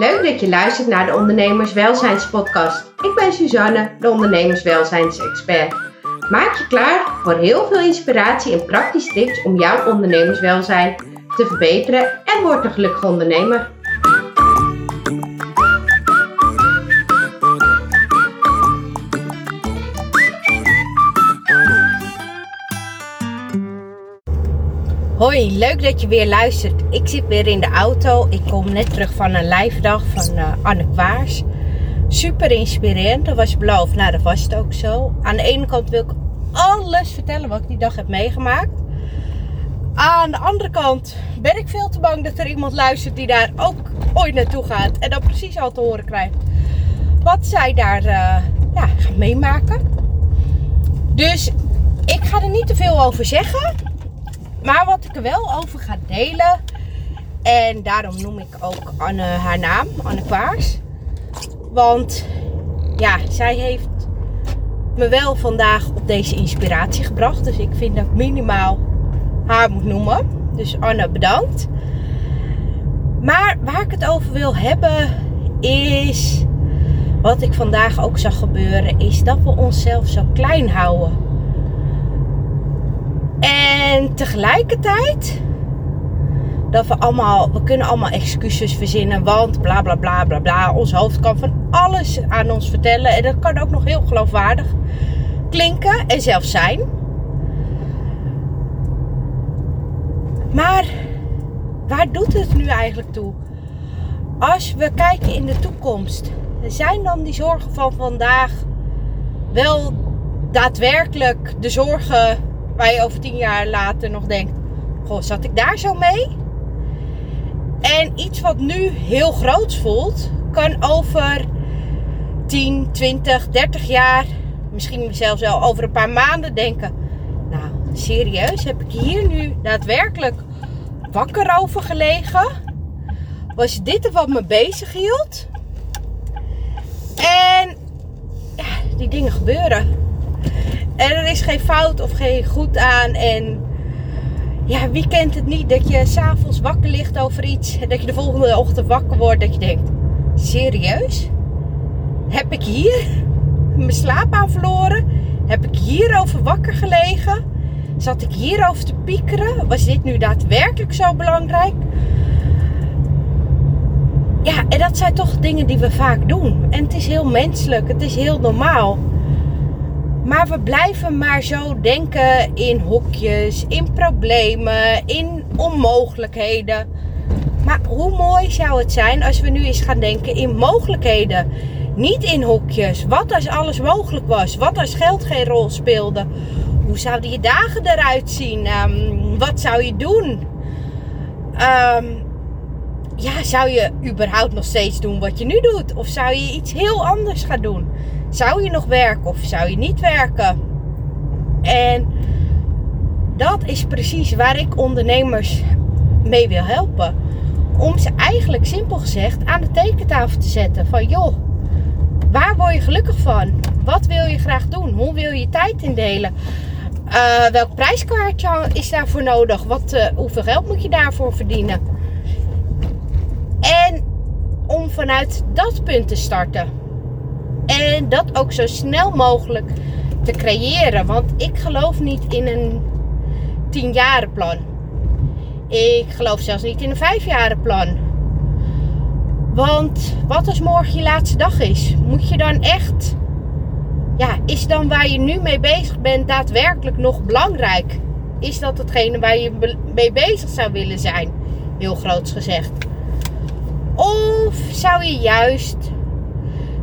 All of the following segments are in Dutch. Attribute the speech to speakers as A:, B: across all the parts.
A: Leuk dat je luistert naar de Ondernemerswelzijnspodcast. Ik ben Suzanne, de ondernemerswelzijnsexpert. Maak je klaar voor heel veel inspiratie en praktische tips om jouw ondernemerswelzijn te verbeteren en word een gelukkige ondernemer. Hoi, leuk dat je weer luistert. Ik zit weer in de auto. Ik kom net terug van een live dag van uh, Anne Kwaars. Super inspirerend, dat was beloofd. Nou, dat was het ook zo. Aan de ene kant wil ik alles vertellen wat ik die dag heb meegemaakt. Aan de andere kant ben ik veel te bang dat er iemand luistert die daar ook ooit naartoe gaat. En dan precies al te horen krijgt wat zij daar uh, ja, gaat meemaken. Dus ik ga er niet te veel over zeggen. Maar wat ik er wel over ga delen. En daarom noem ik ook Anne haar naam, Anne Kwaars. Want ja, zij heeft me wel vandaag op deze inspiratie gebracht. Dus ik vind dat ik minimaal haar moet noemen. Dus Anne, bedankt. Maar waar ik het over wil hebben is. Wat ik vandaag ook zag gebeuren, is dat we onszelf zo klein houden. En tegelijkertijd dat we allemaal, we kunnen allemaal excuses verzinnen, want bla bla bla bla bla. Ons hoofd kan van alles aan ons vertellen en dat kan ook nog heel geloofwaardig klinken en zelfs zijn. Maar waar doet het nu eigenlijk toe? Als we kijken in de toekomst, zijn dan die zorgen van vandaag wel daadwerkelijk de zorgen Waar je over tien jaar later nog denkt: Goh, zat ik daar zo mee? En iets wat nu heel groot voelt, kan over 10, 20, 30 jaar, misschien zelfs wel over een paar maanden denken: Nou, serieus, heb ik hier nu daadwerkelijk wakker over gelegen? Was dit wat me bezig hield? En ja, die dingen gebeuren. En er is geen fout of geen goed aan. En ja, wie kent het niet dat je s'avonds wakker ligt over iets. En dat je de volgende ochtend wakker wordt. Dat je denkt, serieus? Heb ik hier mijn slaap aan verloren? Heb ik hierover wakker gelegen? Zat ik hierover te piekeren? Was dit nu daadwerkelijk zo belangrijk? Ja, en dat zijn toch dingen die we vaak doen. En het is heel menselijk, het is heel normaal. Maar we blijven maar zo denken in hokjes, in problemen, in onmogelijkheden. Maar hoe mooi zou het zijn als we nu eens gaan denken in mogelijkheden? Niet in hokjes. Wat als alles mogelijk was? Wat als geld geen rol speelde? Hoe zouden je dagen eruit zien? Um, wat zou je doen? Um, ja, zou je überhaupt nog steeds doen wat je nu doet? Of zou je iets heel anders gaan doen? Zou je nog werken of zou je niet werken? En dat is precies waar ik ondernemers mee wil helpen. Om ze eigenlijk simpel gezegd aan de tekentafel te zetten. Van joh, waar word je gelukkig van? Wat wil je graag doen? Hoe wil je je tijd indelen? Uh, welk prijskaartje is daarvoor nodig? Wat, uh, hoeveel geld moet je daarvoor verdienen? En om vanuit dat punt te starten. En dat ook zo snel mogelijk te creëren. Want ik geloof niet in een 10 plan. Ik geloof zelfs niet in een plan. Want wat als morgen je laatste dag is? Moet je dan echt. Ja, is dan waar je nu mee bezig bent daadwerkelijk nog belangrijk? Is dat hetgene waar je mee bezig zou willen zijn? Heel groots gezegd. Of zou je juist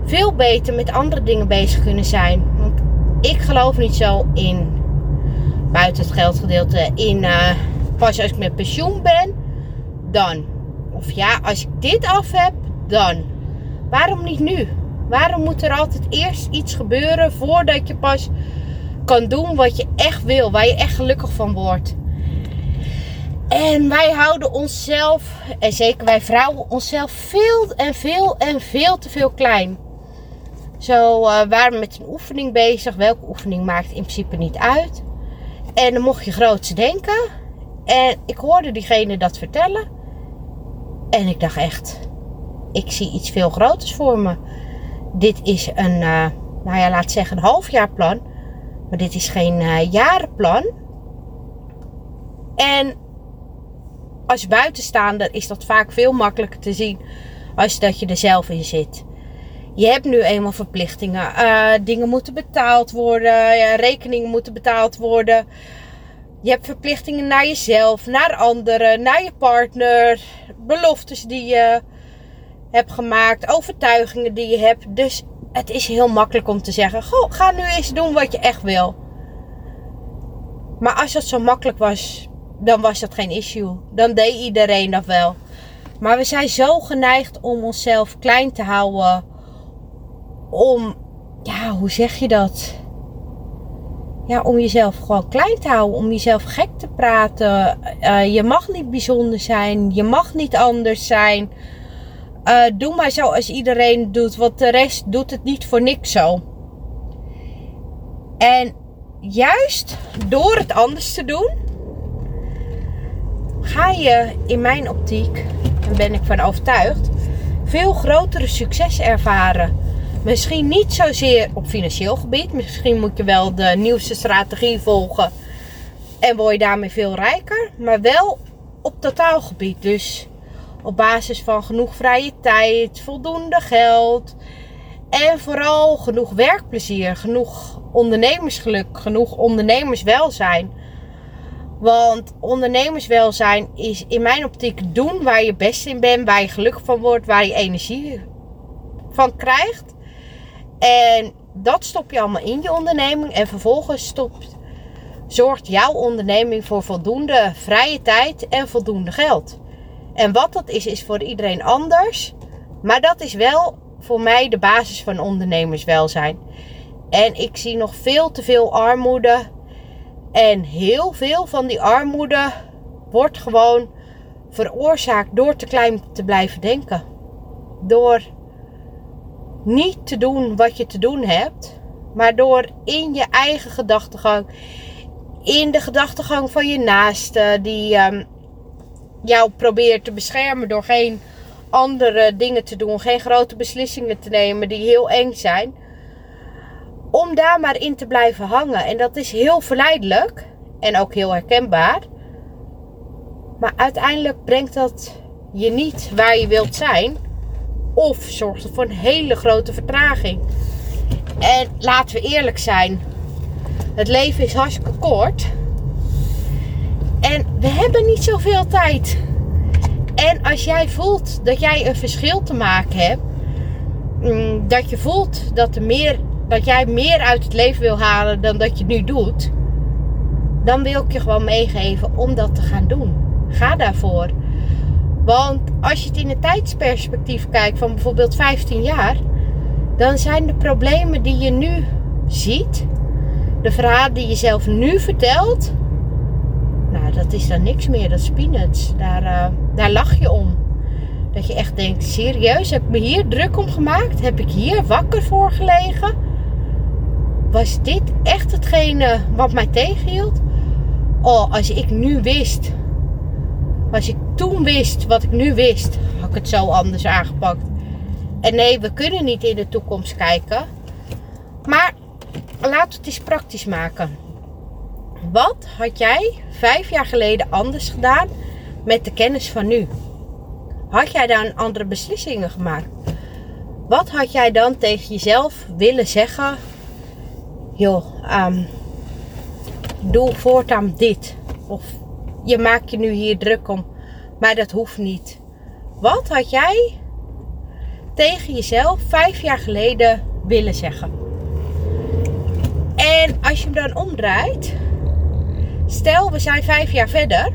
A: veel beter met andere dingen bezig kunnen zijn. Want ik geloof niet zo in, buiten het geldgedeelte, in uh, pas als ik met pensioen ben, dan. Of ja, als ik dit af heb, dan. Waarom niet nu? Waarom moet er altijd eerst iets gebeuren voordat je pas kan doen wat je echt wil, waar je echt gelukkig van wordt? En wij houden onszelf, en zeker wij vrouwen, onszelf veel en veel en veel te veel klein. Zo uh, waren we met een oefening bezig. Welke oefening maakt in principe niet uit. En dan mocht je groots denken. En ik hoorde diegene dat vertellen. En ik dacht echt, ik zie iets veel groters voor me. Dit is een, uh, nou ja, laat zeggen een halfjaarplan. Maar dit is geen uh, jarenplan. En als buitenstaander is dat vaak veel makkelijker te zien als dat je er zelf in zit. Je hebt nu eenmaal verplichtingen. Uh, dingen moeten betaald worden. Ja, rekeningen moeten betaald worden. Je hebt verplichtingen naar jezelf, naar anderen, naar je partner. Beloftes die je hebt gemaakt. Overtuigingen die je hebt. Dus het is heel makkelijk om te zeggen: Goh, ga nu eens doen wat je echt wil. Maar als het zo makkelijk was, dan was dat geen issue. Dan deed iedereen dat wel. Maar we zijn zo geneigd om onszelf klein te houden. Om, ja, hoe zeg je dat? Ja, om jezelf gewoon klein te houden. Om jezelf gek te praten. Uh, je mag niet bijzonder zijn. Je mag niet anders zijn. Uh, doe maar zoals iedereen doet. Want de rest doet het niet voor niks zo. En juist door het anders te doen, ga je in mijn optiek, en ben ik van overtuigd, veel grotere succes ervaren. Misschien niet zozeer op financieel gebied. Misschien moet je wel de nieuwste strategie volgen. En word je daarmee veel rijker. Maar wel op totaalgebied. Dus op basis van genoeg vrije tijd, voldoende geld. En vooral genoeg werkplezier, genoeg ondernemersgeluk, genoeg ondernemerswelzijn. Want ondernemerswelzijn is in mijn optiek doen waar je best in bent, waar je gelukkig van wordt, waar je energie van krijgt. En dat stop je allemaal in je onderneming. En vervolgens stopt, zorgt jouw onderneming voor voldoende vrije tijd en voldoende geld. En wat dat is, is voor iedereen anders. Maar dat is wel voor mij de basis van ondernemerswelzijn. En ik zie nog veel te veel armoede. En heel veel van die armoede wordt gewoon veroorzaakt door te klein te blijven denken. Door niet te doen wat je te doen hebt, maar door in je eigen gedachtegang, in de gedachtegang van je naaste, die um, jou probeert te beschermen door geen andere dingen te doen, geen grote beslissingen te nemen die heel eng zijn, om daar maar in te blijven hangen. En dat is heel verleidelijk en ook heel herkenbaar. Maar uiteindelijk brengt dat je niet waar je wilt zijn. Of zorgt het voor een hele grote vertraging. En laten we eerlijk zijn. Het leven is hartstikke kort. En we hebben niet zoveel tijd. En als jij voelt dat jij een verschil te maken hebt. Mm, dat je voelt dat, er meer, dat jij meer uit het leven wil halen dan dat je nu doet. Dan wil ik je gewoon meegeven om dat te gaan doen. Ga daarvoor. Want als je het in een tijdsperspectief kijkt van bijvoorbeeld 15 jaar, dan zijn de problemen die je nu ziet, de verhalen die je zelf nu vertelt, nou dat is dan niks meer, dat is peanuts. Daar, uh, daar lach je om. Dat je echt denkt, serieus, heb ik me hier druk om gemaakt? Heb ik hier wakker voor gelegen? Was dit echt hetgene wat mij tegenhield? Oh, als ik nu wist als ik toen wist wat ik nu wist, had ik het zo anders aangepakt. En nee, we kunnen niet in de toekomst kijken. Maar laten we het eens praktisch maken. Wat had jij vijf jaar geleden anders gedaan met de kennis van nu? Had jij dan andere beslissingen gemaakt? Wat had jij dan tegen jezelf willen zeggen? Joh, um, doe voortaan dit. Of je maakt je nu hier druk om. Maar dat hoeft niet. Wat had jij tegen jezelf vijf jaar geleden willen zeggen? En als je hem dan omdraait. Stel, we zijn vijf jaar verder.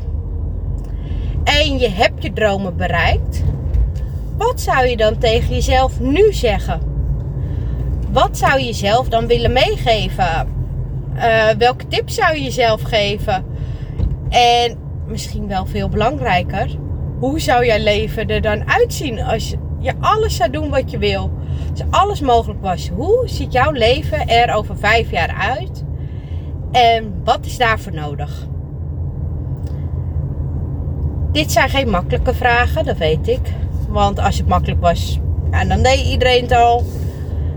A: En je hebt je dromen bereikt. Wat zou je dan tegen jezelf nu zeggen? Wat zou je jezelf dan willen meegeven? Uh, welke tips zou je jezelf geven? En misschien wel veel belangrijker, hoe zou jouw leven er dan uitzien als je alles zou doen wat je wil? Als alles mogelijk was, hoe ziet jouw leven er over vijf jaar uit? En wat is daarvoor nodig? Dit zijn geen makkelijke vragen, dat weet ik. Want als het makkelijk was, ja, dan deed iedereen het al.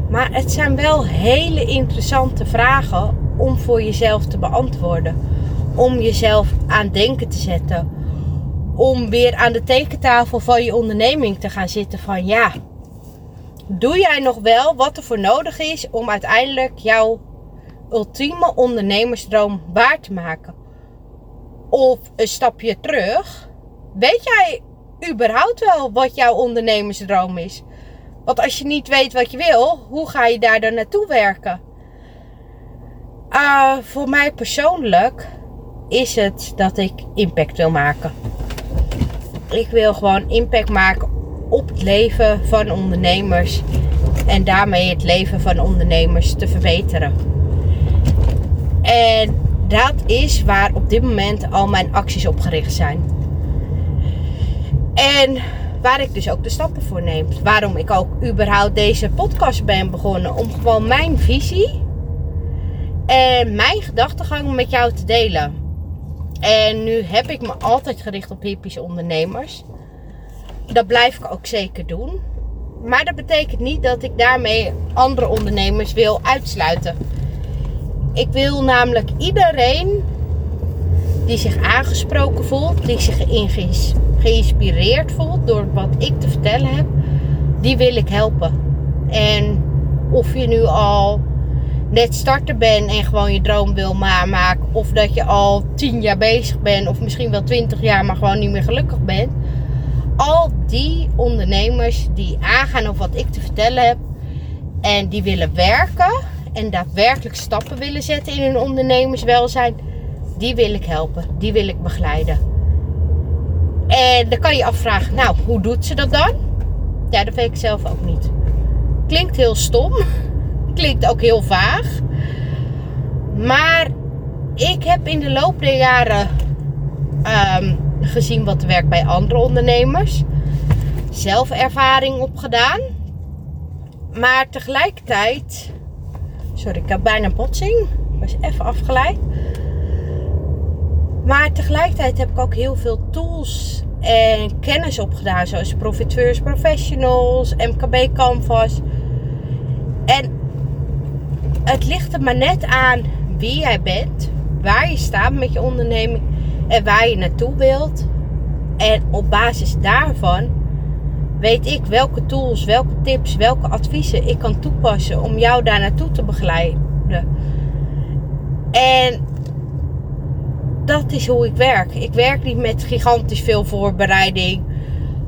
A: Maar het zijn wel hele interessante vragen om voor jezelf te beantwoorden. Om jezelf aan denken te zetten. Om weer aan de tekentafel van je onderneming te gaan zitten van ja, doe jij nog wel wat er voor nodig is om uiteindelijk jouw ultieme ondernemersdroom waar te maken? Of een stapje terug. Weet jij überhaupt wel wat jouw ondernemersdroom is? Want als je niet weet wat je wil, hoe ga je daar dan naartoe werken? Uh, voor mij persoonlijk is het dat ik impact wil maken. Ik wil gewoon impact maken op het leven van ondernemers en daarmee het leven van ondernemers te verbeteren. En dat is waar op dit moment al mijn acties op gericht zijn. En waar ik dus ook de stappen voor neem. Waarom ik ook überhaupt deze podcast ben begonnen. Om gewoon mijn visie en mijn gedachtegang met jou te delen. En nu heb ik me altijd gericht op hippische ondernemers. Dat blijf ik ook zeker doen. Maar dat betekent niet dat ik daarmee andere ondernemers wil uitsluiten. Ik wil namelijk iedereen die zich aangesproken voelt, die zich geïnspireerd voelt door wat ik te vertellen heb, die wil ik helpen. En of je nu al net starter bent en gewoon je droom wil maken, of dat je al 10 jaar bezig bent, of misschien wel 20 jaar, maar gewoon niet meer gelukkig bent. Al die ondernemers die aangaan op wat ik te vertellen heb en die willen werken en daadwerkelijk stappen willen zetten in hun ondernemerswelzijn, die wil ik helpen, die wil ik begeleiden. En dan kan je afvragen, nou, hoe doet ze dat dan? Ja, dat weet ik zelf ook niet. Klinkt heel stom, klinkt ook heel vaag. Maar ik heb in de loop der jaren um, gezien wat werkt bij andere ondernemers. Zelf ervaring opgedaan. Maar tegelijkertijd. Sorry, ik heb bijna botsing. Was even afgeleid. Maar tegelijkertijd heb ik ook heel veel tools en kennis opgedaan. Zoals Profiteurs Professionals, MKB Canvas. En het ligt er maar net aan wie jij bent. Waar je staat met je onderneming. En waar je naartoe wilt. En op basis daarvan weet ik welke tools, welke tips, welke adviezen ik kan toepassen om jou daar naartoe te begeleiden. En dat is hoe ik werk. Ik werk niet met gigantisch veel voorbereiding.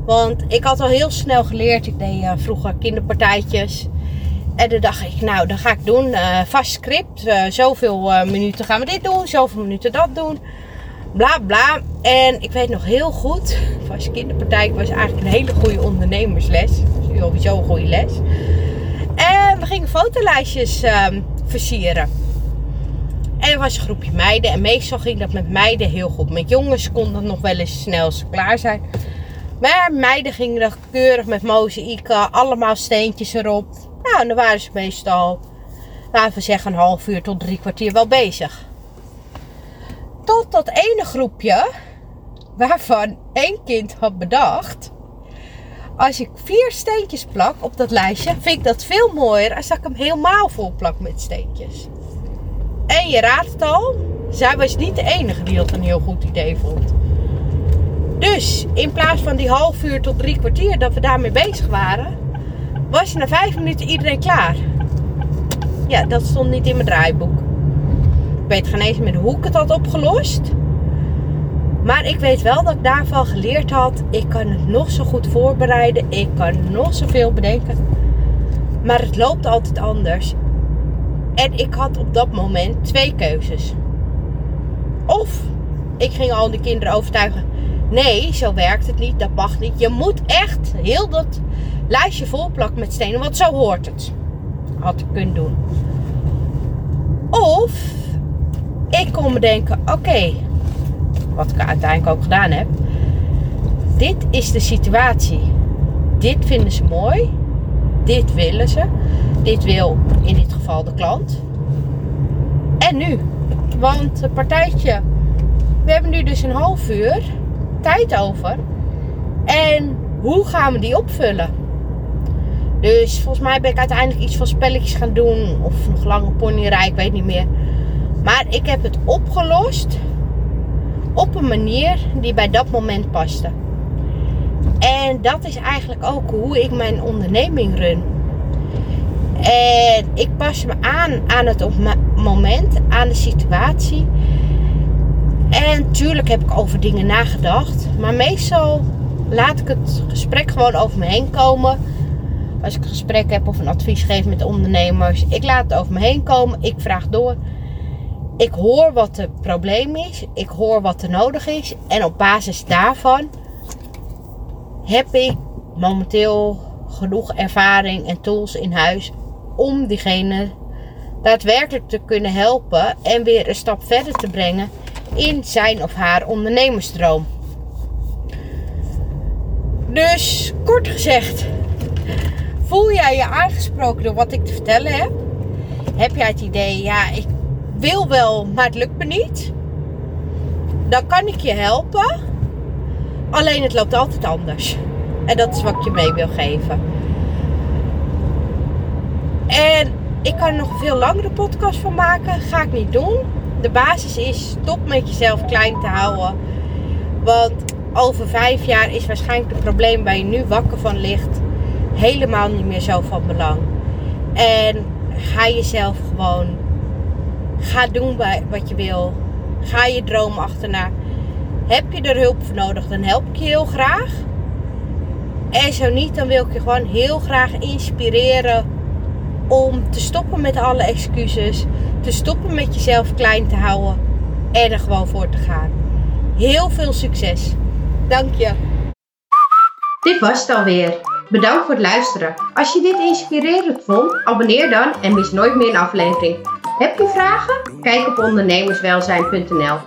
A: Want ik had al heel snel geleerd. Ik deed uh, vroeger kinderpartijtjes. En dan dacht ik, nou, dat ga ik doen. Uh, vast script. Uh, zoveel minuten gaan we dit doen. Zoveel minuten dat doen. Bla bla. En ik weet nog heel goed. Vast kinderpartij was eigenlijk een hele goede ondernemersles. Sowieso een goede les. En we gingen fotolijstjes um, versieren. En er was een groepje meiden. En meestal ging dat met meiden heel goed. Met jongens kon dat nog wel eens snel klaar zijn. Maar meiden gingen dat keurig met mozaïeken. Allemaal steentjes erop. Nou, en dan waren ze meestal, laten we zeggen, een half uur tot drie kwartier wel bezig. Tot dat ene groepje, waarvan één kind had bedacht. Als ik vier steentjes plak op dat lijstje, vind ik dat veel mooier als ik hem helemaal vol plak met steentjes. En je raadt het al, zij was niet de enige die het een heel goed idee vond. Dus in plaats van die half uur tot drie kwartier dat we daarmee bezig waren, was na vijf minuten iedereen klaar. Ja, dat stond niet in mijn draaiboek. Ik weet geen eens meer hoe ik het had opgelost. Maar ik weet wel dat ik daarvan geleerd had. Ik kan het nog zo goed voorbereiden. Ik kan nog zoveel bedenken. Maar het loopt altijd anders. En ik had op dat moment twee keuzes. Of ik ging al die kinderen overtuigen. Nee, zo werkt het niet. Dat mag niet. Je moet echt heel dat lijstje volplakken met stenen. Want zo hoort het. Had ik kunnen doen. Of ik kon me denken: oké, wat ik uiteindelijk ook gedaan heb. Dit is de situatie. Dit vinden ze mooi. Dit willen ze. Dit wil in dit geval de klant. En nu? Want het partijtje. We hebben nu dus een half uur tijd over. En hoe gaan we die opvullen? Dus volgens mij ben ik uiteindelijk iets van spelletjes gaan doen. Of nog lange ponyrij, ik weet niet meer. Maar ik heb het opgelost op een manier die bij dat moment paste. En dat is eigenlijk ook hoe ik mijn onderneming run. En ik pas me aan aan het moment, aan de situatie. En tuurlijk heb ik over dingen nagedacht. Maar meestal laat ik het gesprek gewoon over me heen komen. Als ik een gesprek heb of een advies geef met ondernemers. Ik laat het over me heen komen. Ik vraag door. Ik hoor wat het probleem is. Ik hoor wat er nodig is. En op basis daarvan heb ik momenteel genoeg ervaring en tools in huis om diegene daadwerkelijk te kunnen helpen en weer een stap verder te brengen in zijn of haar ondernemersdroom. Dus kort gezegd, voel jij je aangesproken door wat ik te vertellen heb? Heb jij het idee, ja, ik wil wel, maar het lukt me niet? Dan kan ik je helpen. Alleen het loopt altijd anders. En dat is wat ik je mee wil geven. En ik kan er nog een veel langere podcast van maken. Ga ik niet doen. De basis is stop met jezelf klein te houden. Want over vijf jaar is waarschijnlijk het probleem waar je nu wakker van ligt helemaal niet meer zo van belang. En ga jezelf gewoon. Ga doen wat je wil. Ga je droom achterna. Heb je er hulp voor nodig, dan help ik je heel graag. En zo niet, dan wil ik je gewoon heel graag inspireren om te stoppen met alle excuses, te stoppen met jezelf klein te houden en er gewoon voor te gaan. Heel veel succes. Dank je.
B: Dit was het alweer. Bedankt voor het luisteren. Als je dit inspirerend vond, abonneer dan en mis nooit meer een aflevering. Heb je vragen? Kijk op ondernemerswelzijn.nl.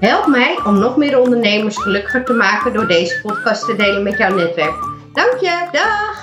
B: Help mij om nog meer ondernemers gelukkiger te maken door deze podcast te delen met jouw netwerk. Dank je, dag!